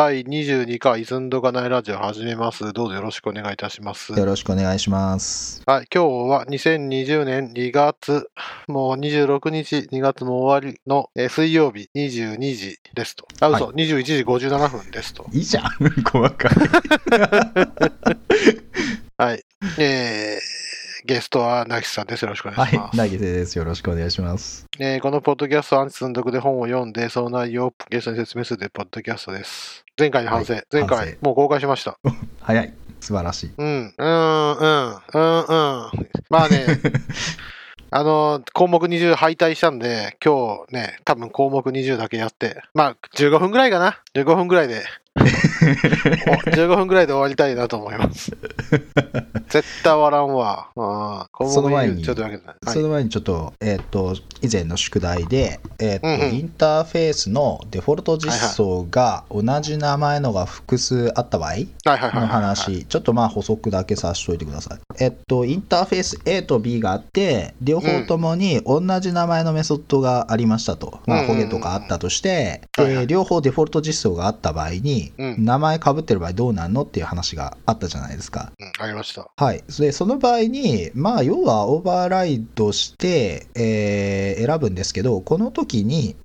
第22回イズンドガナイラジオ始めます。どうぞよろしくお願いいたします。よろしくお願いします。はい、今日は2020年2月、もう26日、2月も終わりの、えー水曜日22時ですと。あ、嘘、は21時57分ですと。いいじゃん、細かい。はい。えー、ゲストはなきさんです。よろしくお願いします。はい、大吉です。よろしくお願いします。えーこのポッドキャストはアンチ積んどくで本を読んで、その内容をゲストに説明するというポッドキャストです。前回の反省、はい前回もう公開しました。早い。素晴らしい。うん、うん、うん、うん、うん。まあね、あの、項目20敗退したんで、今日ね、多分項目20だけやって、まあ、15分ぐらいかな。15分ぐらいで、お 15分ぐらいで終わりたいなと思います。絶対笑わんわ。うん項目その前に20ちょっと。はいその前にちょっと、えっ、と、以前の宿題で、えっ、と、うんうんインターフェースのデフォルト実装が同じ名前のが複数あった場合の話、ちょっとまあ補足だけさせておいてください。えっと、インターフェース A と B があって、両方ともに同じ名前のメソッドがありましたと。まあ、うんうんうんホゲとかあったとして、両方デフォルト実装があった場合に、うん名前被ってる場合どうなんのっていう話があったじゃないですか。うん、ありました。はい。で、その場合に、まあ、要はオーバーライドして、えー選ぶんですけど、この時に、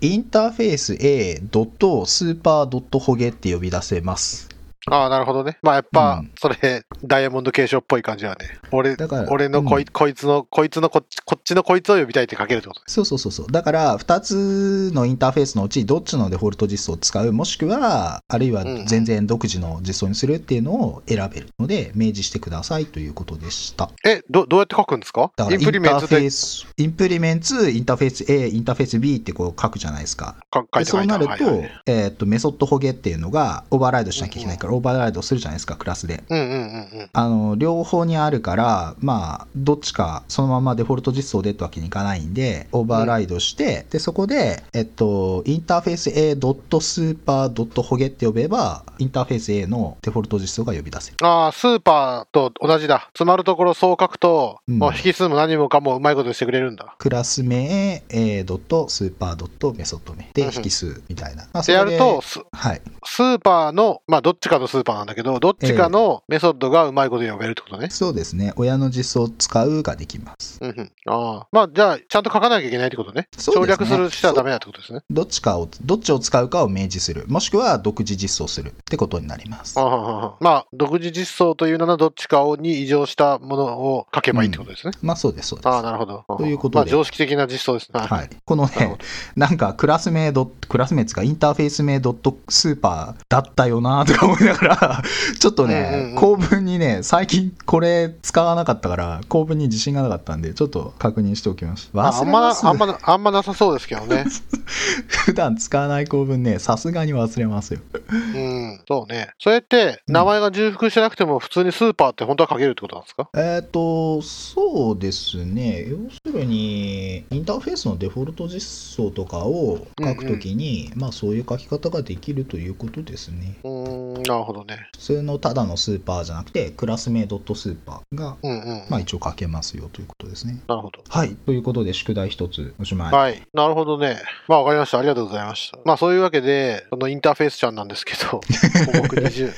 インターフェース A ドットスーパードットホゲって呼び出せます。ああ、なるほどね。まあやっぱうん、それ、ダイヤモンド継承っぽい感じはね。俺だから、俺のこい,、うんこいつの、こいつのこっち、こっちのこいつを呼びたいって書けるってことね。そうそうそうそう。だから、2つのインターフェースのうち、どっちのデフォルト実装を使う、もしくは、あるいはうん全然独自の実装にするっていうのを選べるので、明示してくださいということでした。え、ど、どうやって書くんですか？だから、インプリメンツで？インターフェース、インプリメンツ、インターフェース A、インターフェース B ってこう書くじゃないですか。か書いて書いてでそうなると、はいはいえーっと、メソッドホゲっていうのがオーバーライドしなきゃいけないから、オーバーライドするじゃないですか、クラスで。うんうんうんうん。あの、両方にあるから、まあ、どっちか、そのままデフォルト実装でってわけにいかないんで、オーバーライドして、で、そこで、えっと、インターフェース A ドットスーパードットホゲって呼べば、インターフェース A のデフォルト実装が呼び出せる。ああ、スーパーと同じだ。詰まるところそう書くと、うんもう引数も何もかもうまいことしてくれるんだ。クラス名 A ドットスーパードットメソッド名でうんうん引数みたいな。まあでやると、、はい。スーパーの、まあどっちかのスーパーなんだけど、どっちかのメソッドがうまいこと呼べるってことね。そうですね。親の実装を使うができます。うんうん。ああ。まあじゃあ、ちゃんと書かなきゃいけないってことね。省そうですね略するしたらダメだってことですね。どっちかを、どっちを使うかを明示する。もしくは独自実装するってことになりますあ。あまあ、独自実装というのはどっちかをに異常したものを書けばいいってことですね。まあそうです、そうです。ああ、なるほど。ということでまあ、常識的な実装ですね。はい。このね、なんかクラス名ドクラス名つかインターフェース名ドットスーパーだったよなとか思いながら、ちょっとうんうんねうん、構文にね、最近これ使わなかったから、構文に自信がなかったんで、ちょっと確認しておきました。ああんまあんまな、あんまなさそうですけどね。普段使わない構文ね、さすがに忘れますよ。うん、そうね。それって、名前が重複してなくても、普通にスーパーって本当は書けるってことなんですか？えっ、と、そうですね。要するに、インターフェースのデフォルト実装とかを書くときに、まあそういう書き方ができるということですね。うーん、なるほどね。普通のただのスーパーじゃなくて、クラス名ドットスーパーが、うんうん。まあ一応書けますよということですね。なるほど。はい。ということで、宿題一つおしまい。はい。なるほどね。まあ、わかりました。ありがとうございました。まあ、そういうわけで、このインターフェースちゃんなんですけど、項目20。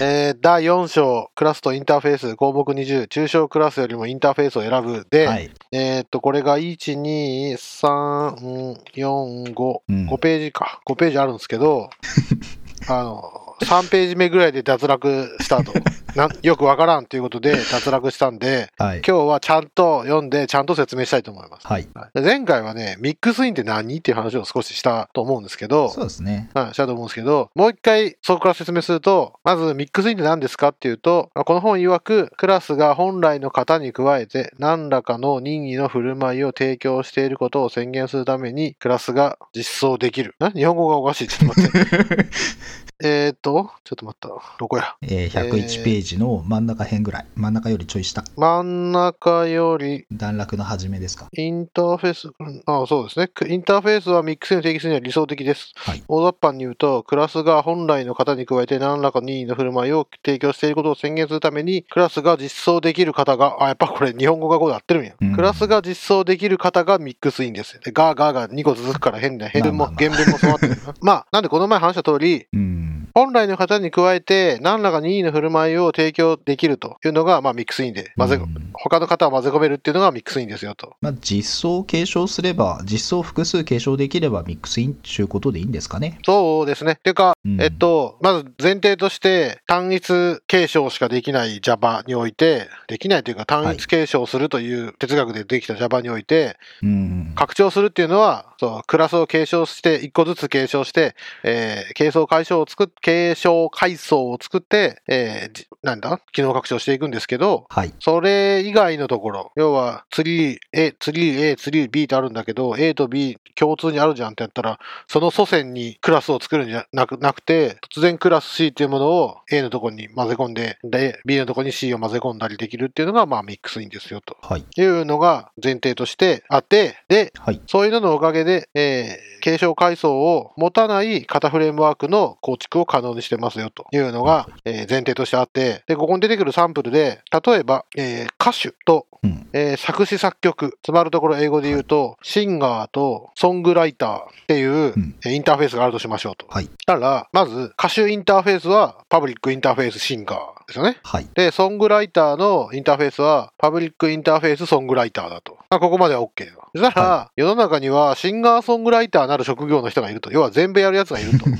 えー第4章、クラスとインターフェース、項目20、抽象クラスよりもインターフェースを選ぶで、はい。えーっと、これが1、2、3、4、5、うん5ページか。5ページあるんですけど、あの、3ページ目ぐらいで脱落スタート。なんよくわからんということで 脱落したんで、はい。今日はちゃんと読んで、ちゃんと説明したいと思います。はい。で前回はね、ミックスインって何っていう話を少ししたと思うんですけど、そうですね。はい、したと思うんですけど、もう一回そこから説明すると、まずミックスインって何ですかっていうと、この本曰く、クラスが本来の型に加えて、何らかの任意の振る舞いを提供していることを宣言するために、クラスが実装できる。な日本語がおかしい。ちょっと待って。えーっと、ちょっと待った。どこや？えー101ページの真ん中辺ぐらい。真ん中よりちょい下。真ん中より段落の始めですか？インターフェース、うんあそうですね。インターフェースはミックスに定義するには理想的です。はい。大雑把に言うと、クラスが本来の型に加えて何らか任意の振る舞いを提供していることを宣言するために、クラスが実装できる方が、あ、やっぱこれ日本語がこうで合ってるんや。うんクラスが実装できる方がミックスインですよ。で、ガーガーが2個続くから変な、変文も、まあまあま原文もそうなってるな。まあ、なんでこの前話した通り、うん。本来の型に加えて何らか任意の振る舞いを提供できるというのが、まあミックスインで、混ぜ、うん他の型を混ぜ込めるっていうのがミックスインですよと。まあ、実装を継承すれば、実装を複数継承できればミックスインっていうことでいいんですかね。そうですね。ていうか、うんえっと、まず前提として、単一継承しかできない Java において、できないというか単一継承するという哲学でできた Java において、うん。拡張するっていうのは、そう、クラスを継承して、一個ずつ継承して、えー、継承階層を作っ、継承階層を作って、えーじ、なんだ？機能拡張していくんですけど、はい。それ以外のところ、要は、ツリー A、ツリー A、ツリー B とあるんだけど、A と B 共通にあるじゃんってやったら、その祖先にクラスを作るんじゃなくなくて、突然クラス C っていうものを A のところに混ぜ込んで、で、B のところに C を混ぜ込んだりできるっていうのが、まあ、ミックスインですよ、とはい。いうのが前提としてあって、で、はい。そういうののおかげで、えー継承階層を持たない型フレームワークの構築を可能にしてますよというのが、えー前提としてあって、で、ここに出てくるサンプルで、例えば、えー歌手と、うん。えー作詞作曲、つまるところ英語で言うと、シンガーとソングライターっていう、うんえーインターフェースがあるとしましょうと。はい。たら、まず、歌手インターフェースはパブリックインターフェースシンガーですよね。はい。で、ソングライターのインターフェースは、パブリックインターフェースソングライターだと。まあ、ここまでは OK だ。そしたら、世の中にはシンガーソングライターなる職業の人がいると。要は全部やるやつがいると。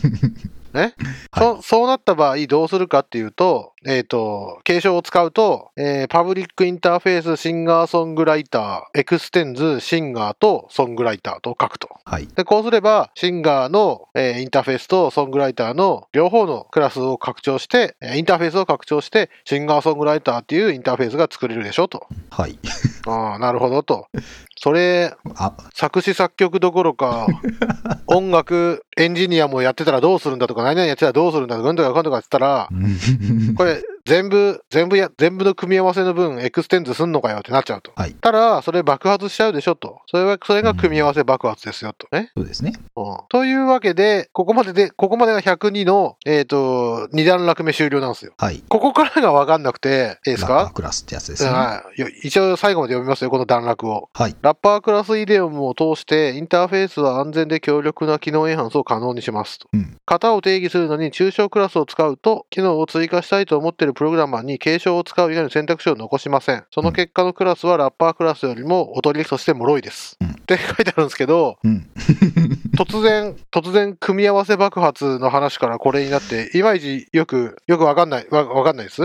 ね、はいそそうなった場合、どうするかっていうと、えっ、と、継承を使うと、えー public interface singer songwriter、extends singer とソングライターと書くと。はい。で、こうすれば、シンガーの、えーインターフェースとソングライターの両方のクラスを拡張して、えーインターフェースを拡張して、シンガーソングライターっていうインターフェースが作れるでしょと。はい。ああ、なるほどと。それ、あ、作詞作曲どころか、音楽エンジニアもやってたらどうするんだとか、何々やってたらどうするんだとか、うんとかかんとかって言ったら、これ、全部、全部や、全部の組み合わせの分、 extends すんのかよってなっちゃうと。はい。たら、それ爆発しちゃうでしょと。それは、それが組み合わせ爆発ですよと。ね。そうですね。うんというわけで、ここまでで、ここまでが102の、えっ、と、二段落目終了なんですよ。はい。ここからがわかんなくて、いいですラッパーかクラスってやつですね。はい。よ一応最後まで読みますよ、この段落を。はい。ラッパークラスイデオムを通して、インターフェースは安全で強力な機能 enhance を可能にしますと。うん型を定義するのに抽象クラスを使うと、機能を追加したいと思っているプログラマーに継承を使う以外の選択肢を残しません。その結果のクラスはラッパークラスよりもおとりとして脆いです。うんって書いてあるんですけど、うん。突然、突然組み合わせ爆発の話からこれになって、いまいちよく、よくわかんない、わわかんないです？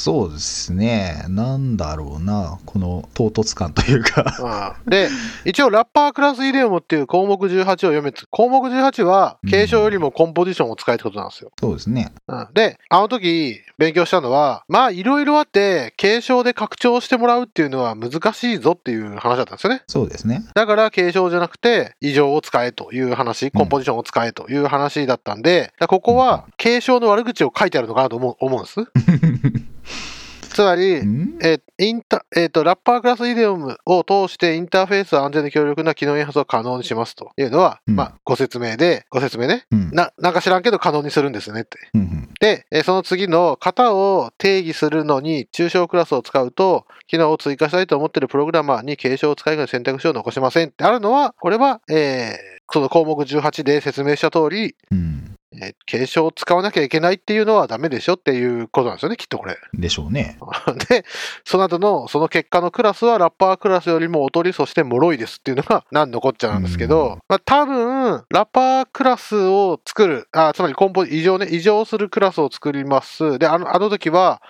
そうですね。なんだろうな。この唐突感というか。うんで、一応ラッパークラスイデオムっていう項目18を読めつ、項目18は継承よりもコンポジションを使えってことなんですよ。そうですね。うんで、あの時勉強したのは、まあいろいろあって継承で拡張してもらうっていうのは難しいぞっていう話だったんですよね。そうですね。だから継承じゃなくて異常を使えという話、コンポジションを使えという話だったんで、ここは継承の悪口を書いてあるのかなと思う思うんです。つまり、ん？えーインタ、えっ、と、ラッパークラスイデオムを通してインターフェースは安全で強力な機能エンハンスを可能にしますというのは、うんまあ、ご説明で、ご説明ね。うん。な、なんか知らんけど可能にするんですよねって。うんうんで、えーその次の型を定義するのに抽象クラスを使うと、機能を追加したいと思っているプログラマーに継承を使いが選択肢を残しませんってあるのは、これは、えーその項目18で説明した通り、うん。えー継承を使わなきゃいけないっていうのはダメでしょっていうことなんですよね、きっとこれ。でしょうね。で、その後の、その結果のクラスはラッパークラスよりも劣り、そして脆いですっていうのが何のこっちゃなんですけうんど、まあ多分、ラッパークラスを作る、あつまりコンポ、異常ね、異常するクラスを作ります。で、あの、あの時は、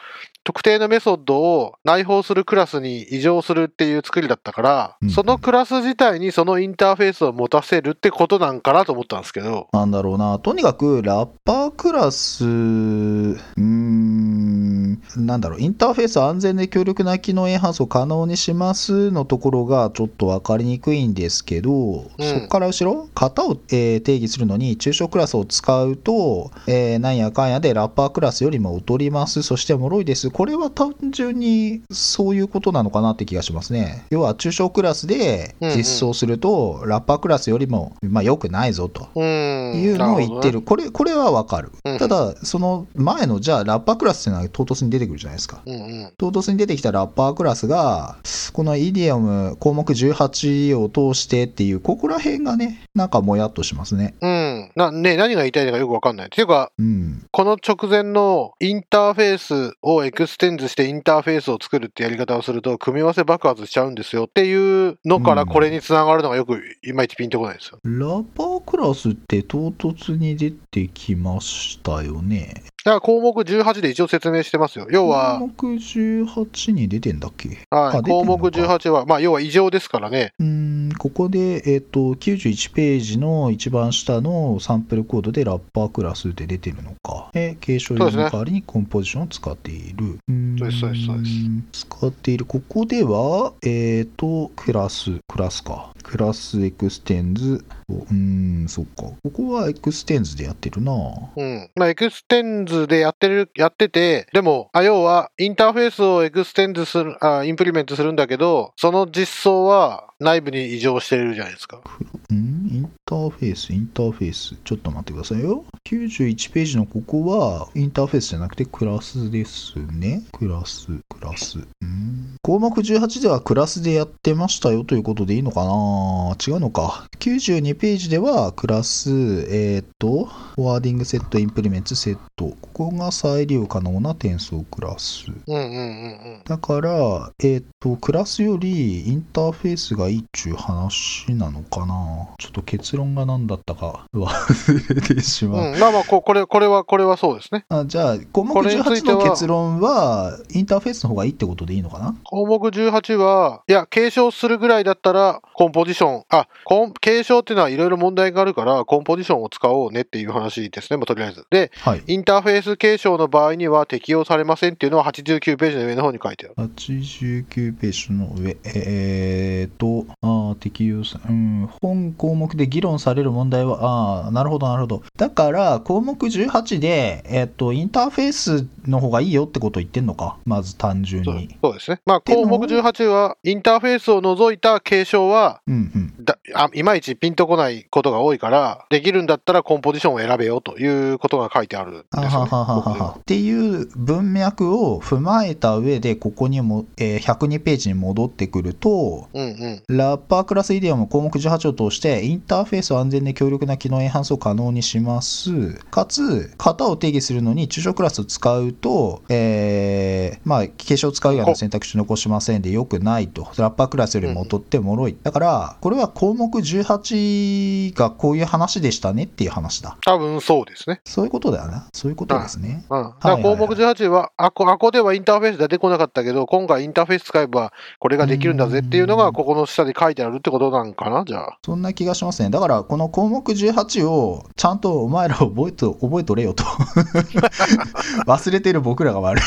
特定のメソッドを内包するクラスに異常するっていう作りだったから、うんそのクラス自体にそのインターフェースを持たせるってことなんかなと思ったんですけど、なんだろうな。とにかく、ラッパークラス、うーん、ん、なんだろう、インターフェース安全で強力な機能エンハンスを可能にしますのところがちょっと分かりにくいんですけど、そこから後ろ、型を、えー定義するのに、抽象クラスを使うと、えーなんやかんやでラッパークラスよりも劣ります、そして脆いです。これは単純にそういうことなのかなって気がしますね。要は、抽象クラスで実装すると、ラッパークラスよりも、まあ、良くないぞと。うん。いうのを言ってるる。これ、これはわかるうん。ただ、その前の、じゃあ、ラッパークラスっていうのは唐突に出てくるじゃないですか。うんうん。唐突に出てきたラッパークラスが、このイディオム項目18を通してっていう、ここら辺がね、なんかもやっとしますね。うん。な、ね、何が言いたいのかよくわかんない。っていうか、うん。この直前のインターフェースを extends してインターフェースを作るってやり方をすると、組み合わせ爆発しちゃうんですよっていうのからこれにつながるのがよくいまいちピンとこないですよ。ラッパークラスって唐突に出てきましたよね。だから項目18で一応説明してますよ。要は項、目18に出てんだっけ？はい、項目のか18は、まあ、要は委譲ですからね。うーんここで、えっと91ページの一番下のサンプルコードでラッパークラスって出てるのか。え継承用の代わりにコンポジションを使っている。そうですそうですそうです使っている。ここでは、えっ、と、クラス、クラスか。 class extends。うーん、そっか。ここは extends でやってるなうん。まあ、 extends でやってる、やってて、でも、あ要は、インターフェースを extends する、あ implement するんだけど、その実装は内部に委譲してるじゃないですか。うんインターフェース、インターフェース。ちょっと待ってくださいよ。91ページのここは、インターフェースじゃなくてクラスですね。クラス、クラス。うん項目18ではクラスでやってましたよということでいいのかな？違うのか。92ページではクラス、えっ、と、 forwarding set、 implement set。ここが再利用可能な転送クラス。うんうんうんうん。だから、えっ、と、クラスよりインターフェースがいいっちゅう話なのかな？ちょっと結論が何だったか忘れてしまう。うん、まあまあこ、これ、これは、これはそうですね。あじゃあ、項目これについ18てはの結論は、インターフェースの方がいいってことでいいのかな？項目18は、いや、継承するぐらいだったら、コンポジション、あ、コン継承っていうのはいろいろ問題があるから、コンポジションを使おうねっていう話ですね、まあ、とりあえず。で、はい。インターフェース継承の場合には適用されませんっていうのは89ページの上の方に書いてある。89ページの上、えーと、あー適用さ、うん、本項目で議論される問題は、あーなるほど、なるほど。だから、項目18で、えっ、と、インターフェースの方がいいよってことを言ってんのか？まず単純に。そうですね。まあ、項目18は、インターフェースを除いた継承は、うんうん。だあいまいちピンとこないことが多いから、できるんだったらコンポジションを選べよということが書いてあるんですよ、ね。あははははっていう文脈を踏まえた上で、ここにも、えー102ページに戻ってくると、うんうん。ラッパークラスイディオム項目18を通して、インターフェースを安全で強力な機能エンハンスを可能にします。かつ、型を定義するのに、抽象クラスを使うと、えー、まあ、継承を使う以外の選択肢残しませんで良くないと。ラッパークラスよりも劣って脆い。だから、これは項目18がこういう話でしたねっていう話だ。多分そうですね。そういうことだよな。そういうことですね。うん。だから項目18は、あこ、あこではインターフェース出てこなかったけど、今回インターフェース使えばこれができるんだぜっていうのが、ここの下で書いてあるってことなんかなじゃあ。そんな気がしますね。だから、この項目18を、ちゃんとお前ら覚えと、覚えとれよと。忘れてる僕らが悪い。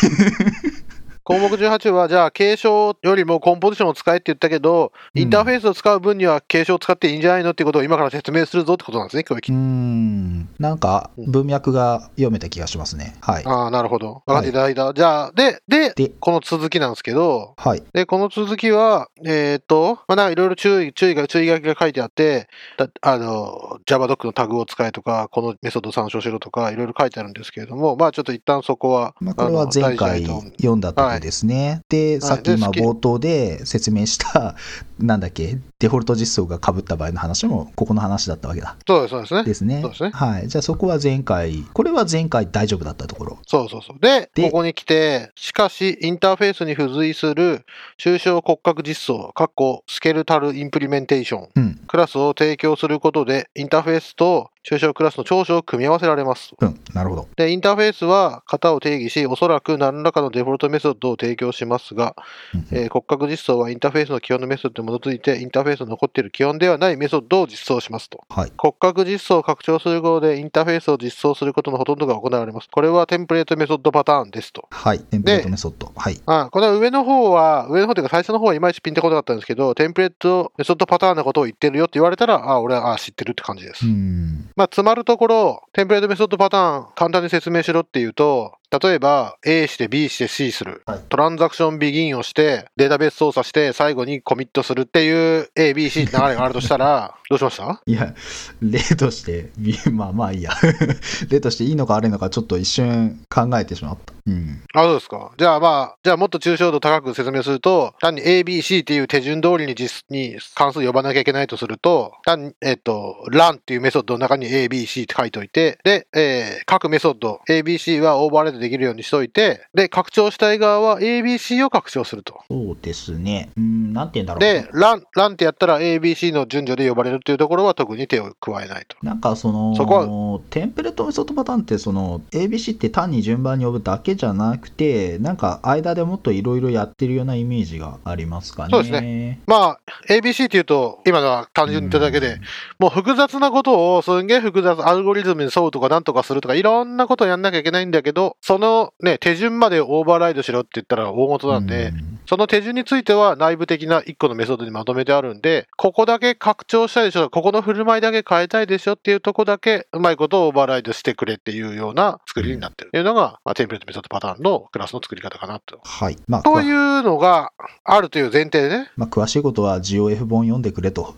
項目18は、じゃあ、継承よりもコンポジションを使えって言ったけど、インターフェースを使う分には継承を使っていいんじゃないのっていうことを今から説明するぞってことなんですね、今日うーん。なんか、文脈が読めた気がしますね。はい。ああ、なるほど。分かっていただいた。じゃあ、で、で、でこの続きなんですけど、はい。で、この続きは、えーっと、まあ、なんかいろいろ注意、注意が、注意書きが書いてあって、だあの、JavaDoc のタグを使えとか、このメソッドを参照しろとか、いろいろ書いてあるんですけれども、まあちょっと一旦そこは、まあ、これは前回読んだとこですね。で、さっき今で冒頭で説明した、なんだっけ、デフォルト実装が被った場合の話も、ここの話だったわけだ。そうです、そうですね。ですね。そうですねはい。じゃあそこは前回、これは前回大丈夫だったところ。そうそうそう。で、でここに来て、しかし、インターフェースに付随する抽象骨格実装、括弧スケルタルインプリメンテーション、うん。クラスを提供することで、インターフェースと抽象クラスの長所を組み合わせられます。うん。なるほど。で、インターフェースは型を定義し、おそらく何らかのデフォルトメソッドを提供しますが、うんえー骨格実装はインターフェースの基本のメソッドに基づいてインターフェースの残っている基本ではないメソッドを実装しますと。はい。骨格実装を拡張することでインターフェースを実装することのほとんどが行われます。これはテンプレートメソッドパターンですと。はい。テンプレートメソッド。はい。あこの上の方は、上の方というか最初の方はいまいちピンとこなかったんですけど、テンプレートメソッドパターンのことを言ってるよって言われたら、あ俺はあ知ってるって感じです。うん。まあ、つまるところ、テンプレートメソッドパターン、簡単に説明しろっていうと、例えば A して B して C する、はいトランザクションビギンをして、データベース操作して、最後にコミットするっていう A、B、C って流れがあるとしたら、どうしました？いや、例として、び まあまあいいや。例としていいのか悪いのかちょっと一瞬考えてしまった。うん。あ、そうですか。じゃあまあ、じゃあもっと抽象度高く説明すると、単に A、B、C っていう手順通りに実に関数呼ばなきゃいけないとすると、単に、えっと、run っていうメソッドの中に A、B、C って書いておいて、で、えー各メソッド、A、B、C はオーバーライドできるようにしといて、で、拡張したい側は A、B、C を拡張すると。そうですね。うん、なんて言うんだろう。で、ラン、ランってやったら A、B、C の順序で呼ばれるっていうところは特に手を加えないと。なんかそのそこテンプレートメソッドパターンってその ABC って単に順番に呼ぶだけじゃなくてなんか間でもっといろいろやってるようなイメージがありますかね。そうですね。まあ、ABC っていうと、今のは単純に言っただけで、もう複雑なことをすんげえ複雑、アルゴリズムに沿うとかなんとかするとか、いろんなことをやんなきゃいけないんだけど、そのね、手順までオーバーライドしろって言ったら大事なんで、うんその手順については内部的な一個のメソッドにまとめてあるんで、ここだけ拡張したいでしょ、ここの振る舞いだけ変えたいでしょっていうとこだけ、うまいことをオーバーライドしてくれっていうような作りになってるっていうのが、まあ、テンプレートメソッドパターンのクラスの作り方かなと。はい。まあ、というのがあるという前提でね。まあ、詳しいことは GOF 本読んでくれと。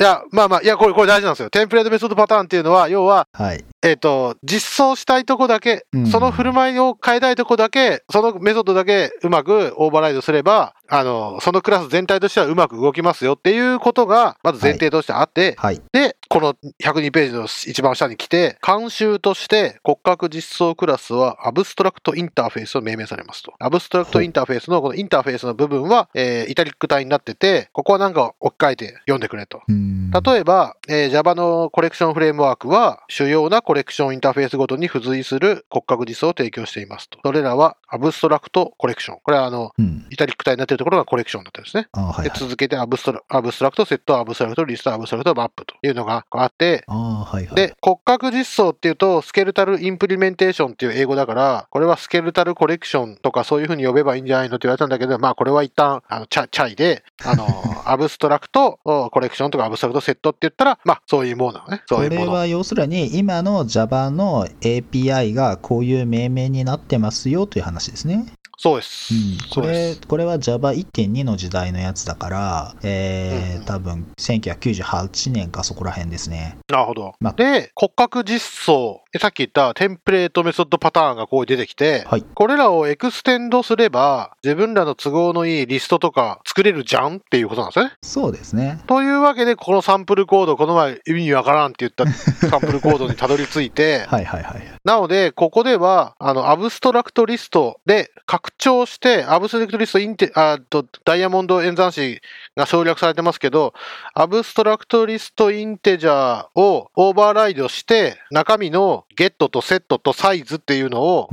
いや、まあまあ、いや、これ、これ大事なんですよ。テンプレートメソッドパターンっていうのは、要は、はい。えっ、と、実装したいとこだけうん、その振る舞いを変えたいとこだけ、そのメソッドだけうまくオーバーライドすれば、あの、そのクラス全体としてはうまく動きますよっていうことが、まず前提としてあって、はい。で、この102ページの一番下に来て、慣習として骨格実装クラスは Abstract Interface を命名されますと。 Abstract Interface のこのインターフェースの部分は、えーイタリック体になってて、ここはなんか置き換えて読んでくれと。うん例えば、えー Java のコレクションフレームワークは、主要なコレクションインターフェースごとに付随する骨格実装を提供していますと。それらは、 Abstract Collection。これはあの、うん。イタリック体になっているところがコレクションになってるんですね。あはい、ではい。続けてアブストラ Abstract、Set、Abstract、List、Abstract、Map というのがあって、あはいはい。で、骨格実装っていうと、 skeletal implementation っていう英語だから、これは Skeletal Collection とかそういう風に呼べばいいんじゃないのって言われたんだけど、まあこれは一旦、あの、チャチャイで、あの、アブストラクト、おコレクションとかアブストラクトセットって言ったら、まあそういうものなのね。そういうもの。これは要するに今の Java の API がこういう命名になってますよという話ですね。そうです。うん、これ。これは Java1.2 の時代のやつだから、えーうん多分1998年かそこら辺ですね。なるほど。まあで、骨格実装。でさっき言ったテンプレートメソッドパターンがこう出てきて、はい。これらを extend すれば、自分らの都合のいいリストとか作れるじゃんっていうことなんですね。そうですね。というわけで、このサンプルコード、この前意味わからんって言った サンプルコードにたどり着いて、はいはいはい。なので、ここでは、あの、アブストラクトリストで拡張して、 Abstract List インテ、あと、ダイヤモンド演算子が省略されてますけど、 Abstract List Integer をオーバーライドして、中身のゲットとセットとサイズっていうのを。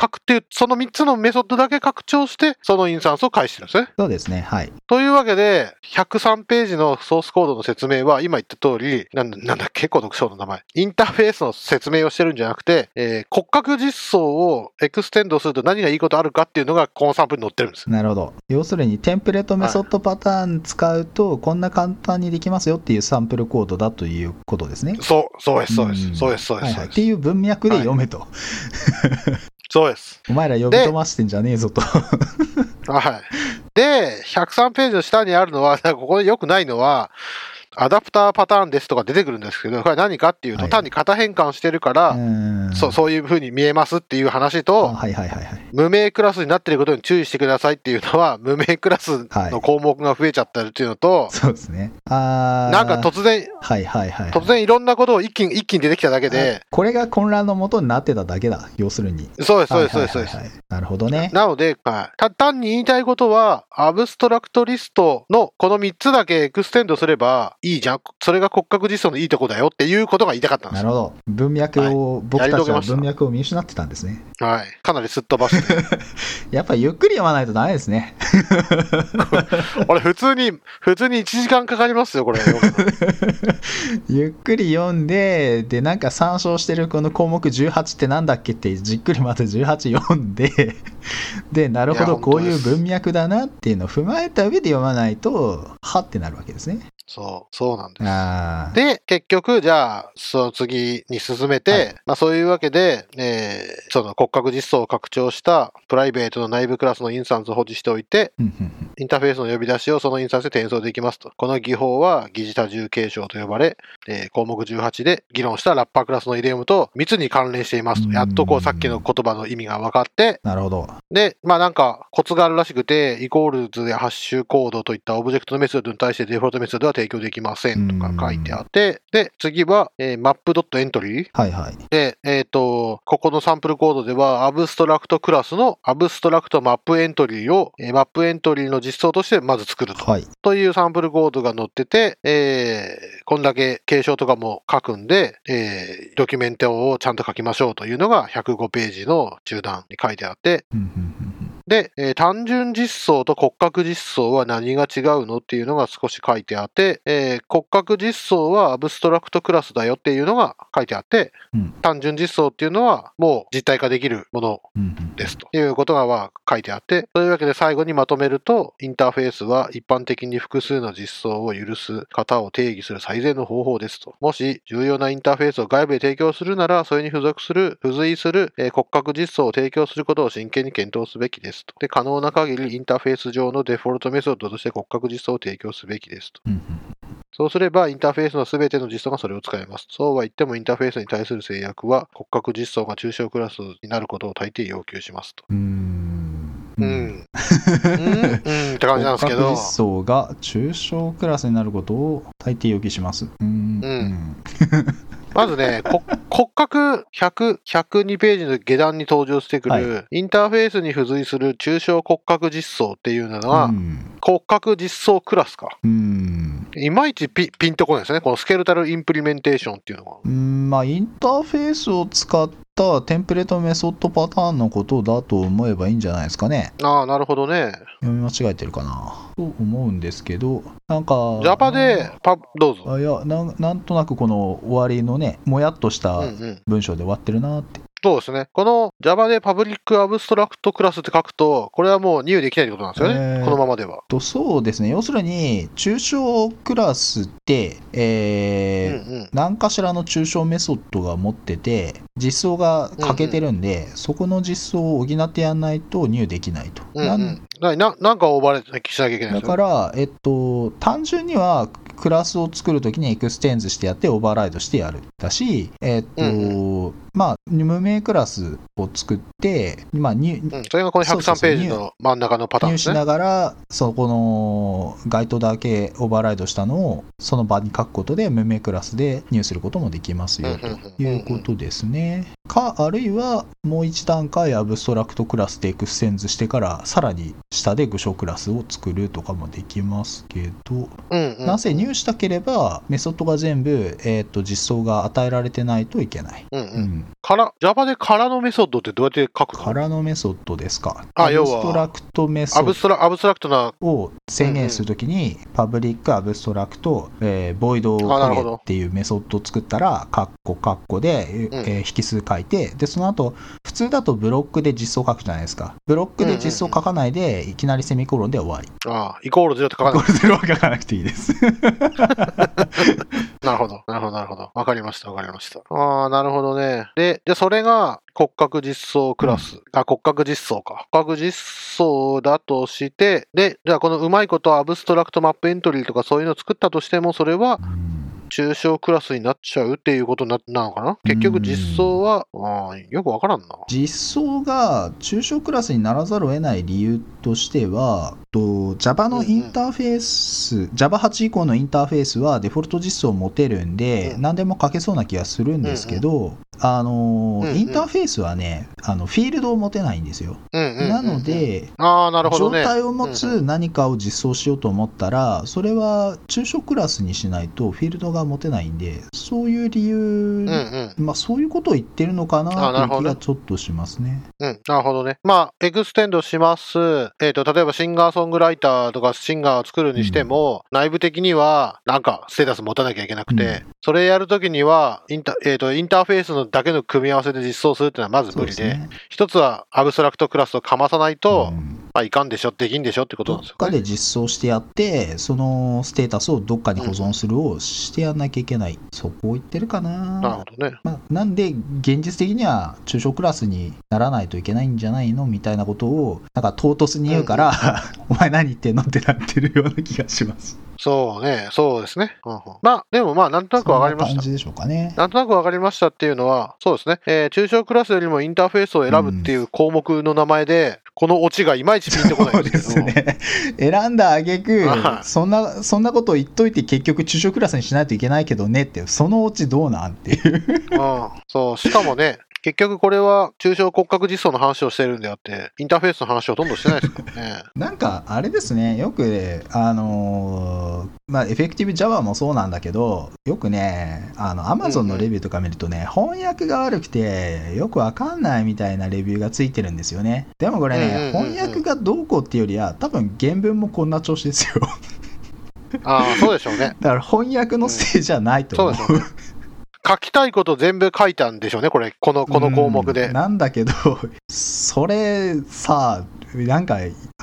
書くっていう、その3つのメソッドだけ拡張して、そのインスタンスを返してるんですね。そうですね。はい。というわけで、103ページのソースコードの説明は、今言った通り、なんだなんだっけ、この章の名前。インターフェースの説明をしてるんじゃなくて、えー骨格実装を extend すると何がいいことあるかっていうのが、このサンプルに載ってるんです。なるほど。要するにテンプレートメソッドパターン使うと、こんな簡単にできますよっていうサンプルコードだということですね。そう、そうです、そうですん。そうです、そうです。っていう文脈で読めと。そうです。お前ら呼び飛ばしてんじゃねえぞと。はい。で、103ページの下にあるのは、ここで良くないのは、アダプターパターンですとか出てくるんですけど、これ何かっていうと、はい単に型変換してるから、うんそう、そういう風に見えますっていう話と、あはいはいはいはい。無名クラスになっていることに注意してくださいっていうのは、無名クラスの項目が増えちゃってるっていうのと、そうですね。なんか突然、はいはいはい。突然いろんなことを一気に、一気に出てきただけで、これが混乱のもとになってただけだ。要するに。そうです、そうです、そうです、なるほどね。なので、はい、た単に言いたいことは、 Abstract List のこの3つだけ extend すれば、いいじゃん。それが骨格実装のいいとこだよっていうことが言いたかったんですよ。なるほど。文脈を、僕たちは文脈を見失ってたんですね。はい。かなりすっ飛ばして。やっぱゆっくり読まないとダメですね。俺普通に、普通に1時間かかりますよ、これ。ゆっくり読んで、で、なんか参照してるこの項目18ってなんだっけってじっくりまた18読んで、で、なるほど、こういう文脈だなっていうのを踏まえた上で読まないと、はってなるわけですね。そう、そうなんです。で、結局、じゃあ、その次に進めて、はいまあそういうわけで、えーその骨格実装を拡張したプライベートの内部クラスのインスタンスを保持しておいて、インターフェースの呼び出しをそのインスタンスで転送できますと。この技法は疑似多重継承と呼ばれ、えー項目18で議論したラッパークラスのイデオムと密に関連していますと。うんやっとこうさっきの言葉の意味が分かって、なるほど。で、まあなんかコツがあるらしくて、 equals や hashCode といったオブジェクトのメソッドに対してデフォルトメソッドは提供できませんとか書いてあって、で、次は、えー、 Map.Entry はいはい。で、えっ、と、ここのサンプルコードでは、 abstract class の Abstract Map Entry を、えー Map Entry の実装としてまず作ると。はい。というサンプルコードが載ってて、えーこんだけ継承とかも書くんで、えードキュメントをちゃんと書きましょうというのが105ページの中段に書いてあって、うんうんうんで、えー単純実装と骨格実装は何が違うのっていうのが少し書いてあって、えー骨格実装はアブストラクトクラスだよっていうのが書いてあって、うん。単純実装っていうのはもう実体化できるものですと。いうことがまあ書いてあって、というわけで最後にまとめると、インターフェースは一般的に複数の実装を許す型を定義する最善の方法ですと。もし重要なインターフェースを外部へ提供するなら、それに付属する、付随する、えー骨格実装を提供することを真剣に検討すべきですと。で、可能な限りインターフェース上のデフォルトメソッドとして骨格実装を提供すべきですと。そうすれば、インターフェースのすべての実装がそれを使えます。そうは言っても、インターフェースに対する制約は、骨格実装が抽象クラスになることを大抵要求しますと。うーんうん。うん、うん、って感じなんですけど骨格実、装が抽象クラスになることを大抵要求します。うーん。うんまずね、こ骨格100、102ページの下段に登場してくる、はインターフェースに付随する抽象骨格実装っていうのは、うん骨格実装クラスか。うん。いまいちピピンとこないですね。この skeletal implementation っていうのが。うんまあ、インターフェースを使ったテンプレートメソッドパターンのことだと思えばいいんじゃないですかね。ああ、なるほどね。読み間違えてるかな？と思うんですけど、なんか。Java で、パどうぞ。あいやなん、なんとなくこの終わりのね、もやっとした。文章で終わってるなって。そうですね。この Java で public abstract class って書くと、これはもう入できないってことなんですよね。えーこのままでは。とそうですね、要するに、抽象クラスって、えーうんうん。何かしらの抽象メソッドが持ってて、実装が欠けてるんで、そこの実装を補ってやんないと入できないと。うんうなんん、なななんかオーバーレーしなきゃいけないんだ。から、えっと、単純にはクラスを作るときに extends してやってオーバーライドしてやるだし、えっと、うんまあ、無名クラスを作って、まあ、 new うん、それがこの103そうそうそうページの真ん中のパターンですね。入しながら、そこの該当だけオーバーライドしたのをその場に書くことで無名クラスで入することもできますよということですね。か、あるいはもう一段階 abstract class で extends してからさらに下で具象クラスを作るとかもできますけど、うんうん、なぜ入したければメソッドが全部、えー、と実装が与えられてないといけない。うんう。うん。ん、から、Java で空のメソッドってどうやって書くの？からのメソッドですか。あ abstrac t method。アブストラ abstract な、を制限するときに、パブリックアブストラクト、えー、ボイドあなるほど。っていうメソッドを作ったら、カッコカッコで、えうん。ー引数書いて、で、その後、普通だとブロックで実装書くじゃないですか。ブロックで実装書かないで、いきなりセミコロンで終わり。あイコール0って書かない。これゼロは書かなくていいです。なるほど。なるほど、なるほど。わかりました、わかりました。ああ、なるほどね。で、じゃあそれが骨格実装クラス。あ、骨格実装か。骨格実装だとして、で、じゃあこのうまいこと Abstract Map Entry とかそういうのを作ったとしても、それは抽象クラスになっちゃうっていうことななのかな？結局実装は、ああ、よくわからんな。実装が抽象クラスにならざるを得ない理由としては、と Java のインターフェース、Java8 以降のインターフェースはデフォルト実装を持てるんで、うん。何でも書けそうな気がするんですけど、あのーうんうんインターフェースはね、あの、フィールドを持てないんですよ。うんうんうんうんなの、で、ああ、なるほどね。状態を持うんつ何かを実装しようと思ったら、それは抽象クラスにしないとフィールドが持てないんで、そういう理由、うんうん。まあそういうことを言ってるのかなあなるほどねという気がちょっとしますね。うん。なるほどね。まあ、 extend します。えっ、と、例えばシンガーソングライターとかシンガーを作るにしても、内部的には、なんか、ステータス持たなきゃいけなくて、うんそれやるときには、インタ、えっ、と、インターフェースのだけの組み合わせで実装するっていうのはまず無理で、ですね。一つは abstract class をかまさないと、うんまあ、いかんでしょ、できんでしょってことどっなんですよね。かで実装してやって、そのステータスをどっかに保存するをしてやんなきゃいけない。そこを言ってるかな。なるほどね。まあ、なんで、現実的には中小クラスにならないといけないんじゃないのみたいなことを、なんか唐突に言うから、お前何言ってんのってなってるような気がします。そうね、そうですね。うんうんまあ、でもまあ、なんとなくわかりました。感じでしょうかね。なんとなくわかりましたっていうのは、そうですね。えー中小クラスよりもインターフェースを選ぶっていう項目の名前で、このオチがいまいちピンとこないでですけど。すね。選んだ挙句はいそんな、そんなこと言っといて結局中小クラスにしないといけないけどねって、そのオチどうなんっていう。うん。そう、しかもね、結局これは中小骨格実装の話をしてるんであって、インターフェースの話をほとんどしてないですからね。なんか、あれですね、よくね、あのーまあ、エフェクティブ Java もそうなんだけど、よくね、あの、Amazon のレビューとか見るとね、翻訳が悪くて、よくわかんないみたいなレビューがついてるんですよね。でもこれね、うんうんうんうん翻訳がどうこうっていうよりは、多分原文もこんな調子ですよ。ああ、そうでしょうね。だから翻訳のせいじゃないと思う。そうでしょうね。書きたいこと全部書いたんでしょうね、これ。この、この項目でん。なんだけど、それさ、なんか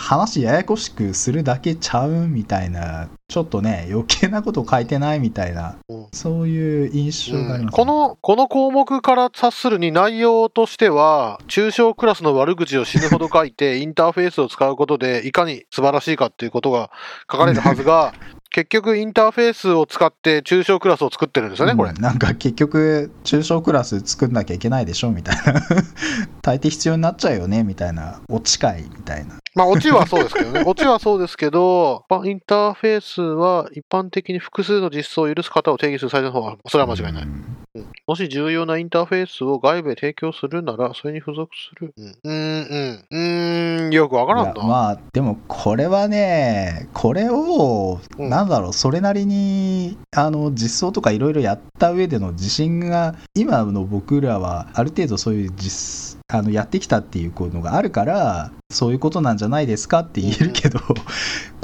話ややこしくするだけちゃうみたいな、ちょっとね、余計なこと書いてないみたいな、うんそういう印象があります、ねこの、この項目から察するに内容としては、中小クラスの悪口を死ぬほど書いて、インターフェースを使うことで、いかに素晴らしいかっていうことが書かれるはずが、結局インターフェースを使って中小クラスを作ってるんですよね、これうん。なんか結局、中小クラス作んなきゃいけないでしょみたいな。大抵必要になっちゃうよねみたいな、お近いみたいな。まあ、オチはそうですけどね。オチはそうですけど、まあインターフェースは一般的に複数の実装を許す方を定義するサイトの方が、それは間違いない。うんうんもし重要なインターフェースを外部へ提供するなら、それに付属する。うん、うーん、うん。うーん、よくわからんな。いやまあでもこれはねこれを、うんなんだろうそれなりにあの実装とかいろいろやった上での自信が今の僕らはある程度そういう実あのやってきたっていうのがあるからそういうことなんじゃないですかって言えるけど、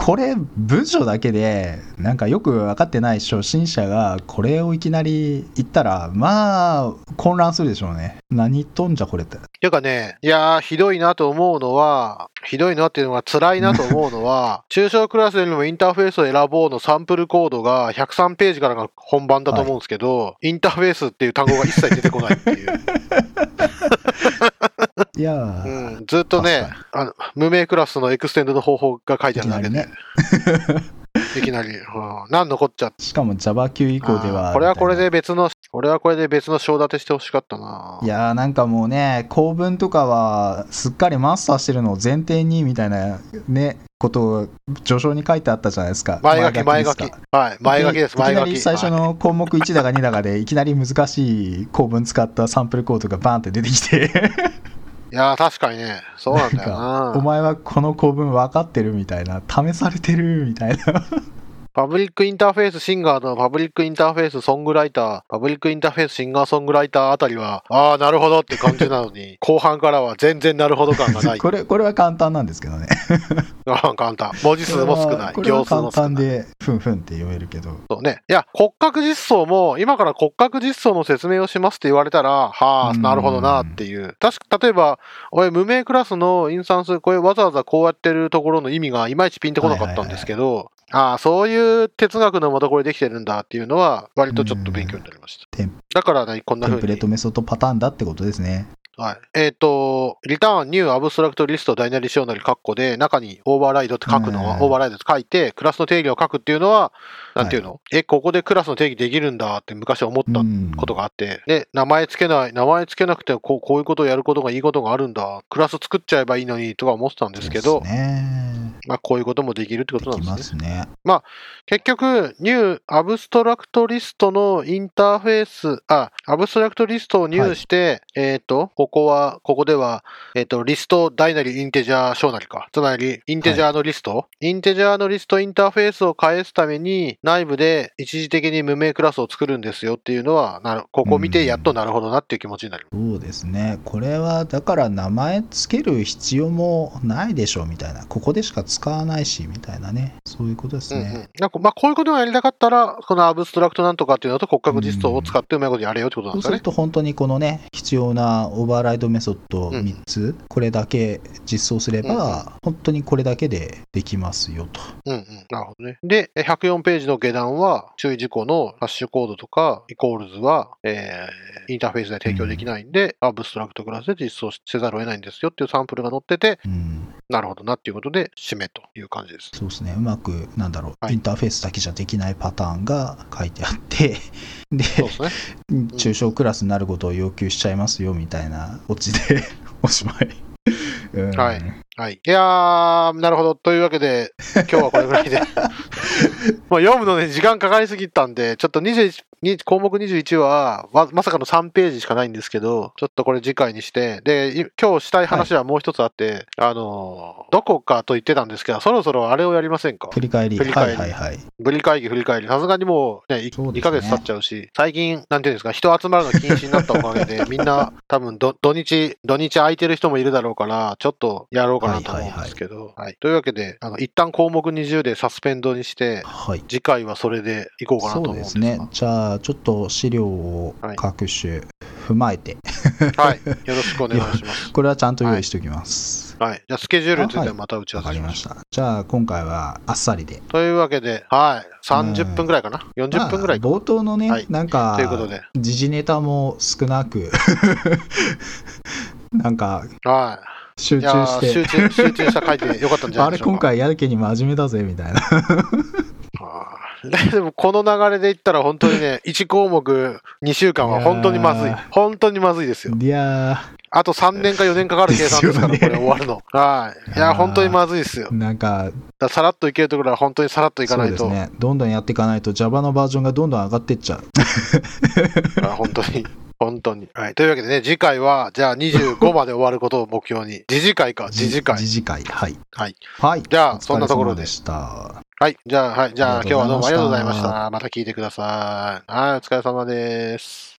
これ文章だけでなんかよく分かってない初心者がこれをいきなり言ったらまあ混乱するでしょうね。何言っとんじゃこれって。ていうかね、いやー、ひどいなと思うのは、ひどいなっていうのが辛いなと思うのは、抽象クラスよりもインターフェースを選ぼうのサンプルコードが103ページからが本番だと思うんですけど、インターフェースっていう単語が一切出てこないっていう。いやー、うん、ずっとね確、あの、無名クラスの extend の方法が書いてあるだけで、いきなりねいきなん、なんのこっちゃしかも Java9 以降では。これはこれで別の、これはこれで別の章立てしてほしかったな。な。いやーなんかもうね、構文とかはすっかりマスターしてるのを前提にみたいなね、ことを序章に書いてあったじゃないですか。前書き、前書き。はい、前書きです、いきな前書き。り最初の項目1だか2だかで、いきなり難しい構文使ったサンプルコードがバーンって出てきて、いやー、確かにね、そうなんだよななお。前はこの構文分かってるみたいな、試されてるみたいな。パブリックインターフェースシンガーのパブリックインターフェースソングライター、パブリックインターフェースシンガーソングライターあたりは、ああ、なるほどって感じなのに、後半からは全然なるほど感がない。これ、これは簡単なんですけどね。あー簡単。文字数も少ない。行数も簡少ない。単で、ふんふんって読めるけど。そうね。いや、骨格実装も、今から骨格実装の説明をしますって言われたら、はあ、うんなるほどなっていう。確か、例えば、俺、無名クラスのインスタンス、これわざわざこうやってるところの意味がいまいちピンとこなかったんですけど、ああ、そういう哲学のもとこれできてるんだっていうのは、割とちょっと勉強になりました。だからね、こんな風にテンプレート。メソッドパターンだってことですね。はい。えっ、と、リターン、ニュー、アブストラクトリスト、ダイナリー小なりカッコで、中に override って書くのは、うん override って書いて、クラスの定義を書くっていうのは、なんていうの、え、ここでクラスの定義できるんだって昔思ったうんことがあって、で、名前つけない、名前つけなくてこうこういうことをやることがいいことがあるんだ、クラス作っちゃえばいいのにとか思ってたんですけど、そうですね。まあこういうこともできるってこでとなんきですねま。すね。結局、 new AbstractList のインターフェース、あ、 AbstractList を入して、えっ、と、ここは、ここでは、えっ、と、リスト、ダイナリー、インテジャー、小なりか。つまり、インテジャーのリスト、インテジャーのリストインターフェースを返すために、内部で一時的に無名クラスを作るんですよっていうのは、なるここを見てやっとなるほどなっていう気持ちになる。そうですね。これは、だから名前つける必要もないでしょうみたいな。ここでしか使わないし、みたいなね。そういうことですうんうんね。なんかまあ、こういうことがやりたかったら、このアブストラクトなんとかっていうのと骨格実装を使ってうまいことやれよってことなんですかねそうする。と本当にこのね、必要な override method うん3つ、これだけ実装すれば、本当にこれだけでできますよと。うんうん。なるほどね。で、え104ページの下段は、注意事項の hashCode とか、 equals は、えー、インターフェースで提供できないんで、 abstract class で実装せざるを得ないんですよっていうサンプルが載ってて、うん、なるほどなっていうことで、締めという感じです。そうですね。うまく、なんだろう、はいインターフェースだけじゃできないパターンが書いてあって、で、そうですね。抽象クラスになることを要求しちゃいますよみたいなオチで おしまい。うんはいはい。いやー、なるほど。というわけで、今日はこれぐらいで。読むのに時間かかりすぎたんで、ちょっと21に項目21はま、まさかの3ページしかないんですけど、ちょっとこれ次回にして、で、い今日したい話はもう一つあって、あのー、どこかと言ってたんですけど、そろそろあれをやりませんか？振り返り。振り返りはいはいはい。ブリ会議振り返り。さすがにもうね、いそうですね2ヶ月経っちゃうし、最近、なんていうんですか、人集まるの禁止になったおかげで、みんな多分ど土日、土日空いてる人もいるだろうから、ちょっとやろうかなと思うんですけど。はいというわけで、あの、一旦項目20でサスペンドにして、はい。次回はそれでいこうかなとそ思うんですすうでねが。。じゃあ、ちょっと資料を各種踏まえて、はい。よろしくお願いします。これはちゃんと用意しておきます。はい。じゃあ、スケジュールについてはまた打ち合わわせしましょう。かりました。じゃあ、今回はあっさりで。というわけで、はい。30分ぐらいかな。40分ぐらいか。まあ冒頭のね、はいなんかということで、時事ネタも少なく、なんかはい。集いやー中して、集中、集中した回でよかったんじゃなあれいでしょうか。今回やる気に真面目だぜみたいな。でもこの流れで言ったら本当にね、1項目2週間は本当にまずいい。本当にまずいですよ。いやあと3年か4年かかる計算ですから、ねこれ終わるの。はい。いや、本当にまずいですよ。なんか、らさらっといけるところは本当にさらっといかないと。そうですね。どんどんやっていかないと Java のバージョンがどんどん上がってっちゃう。あ本当に。本当に。はい。というわけでね、次回は、じゃあ25まで終わることを目標に。次次回か、次次回。次次回。はい。はい。はい。じゃあそんなところででした。はい。じゃあ、はい。じゃあ、今日はどうもありがとうございました。また聞いてください。はい。お疲れ様です。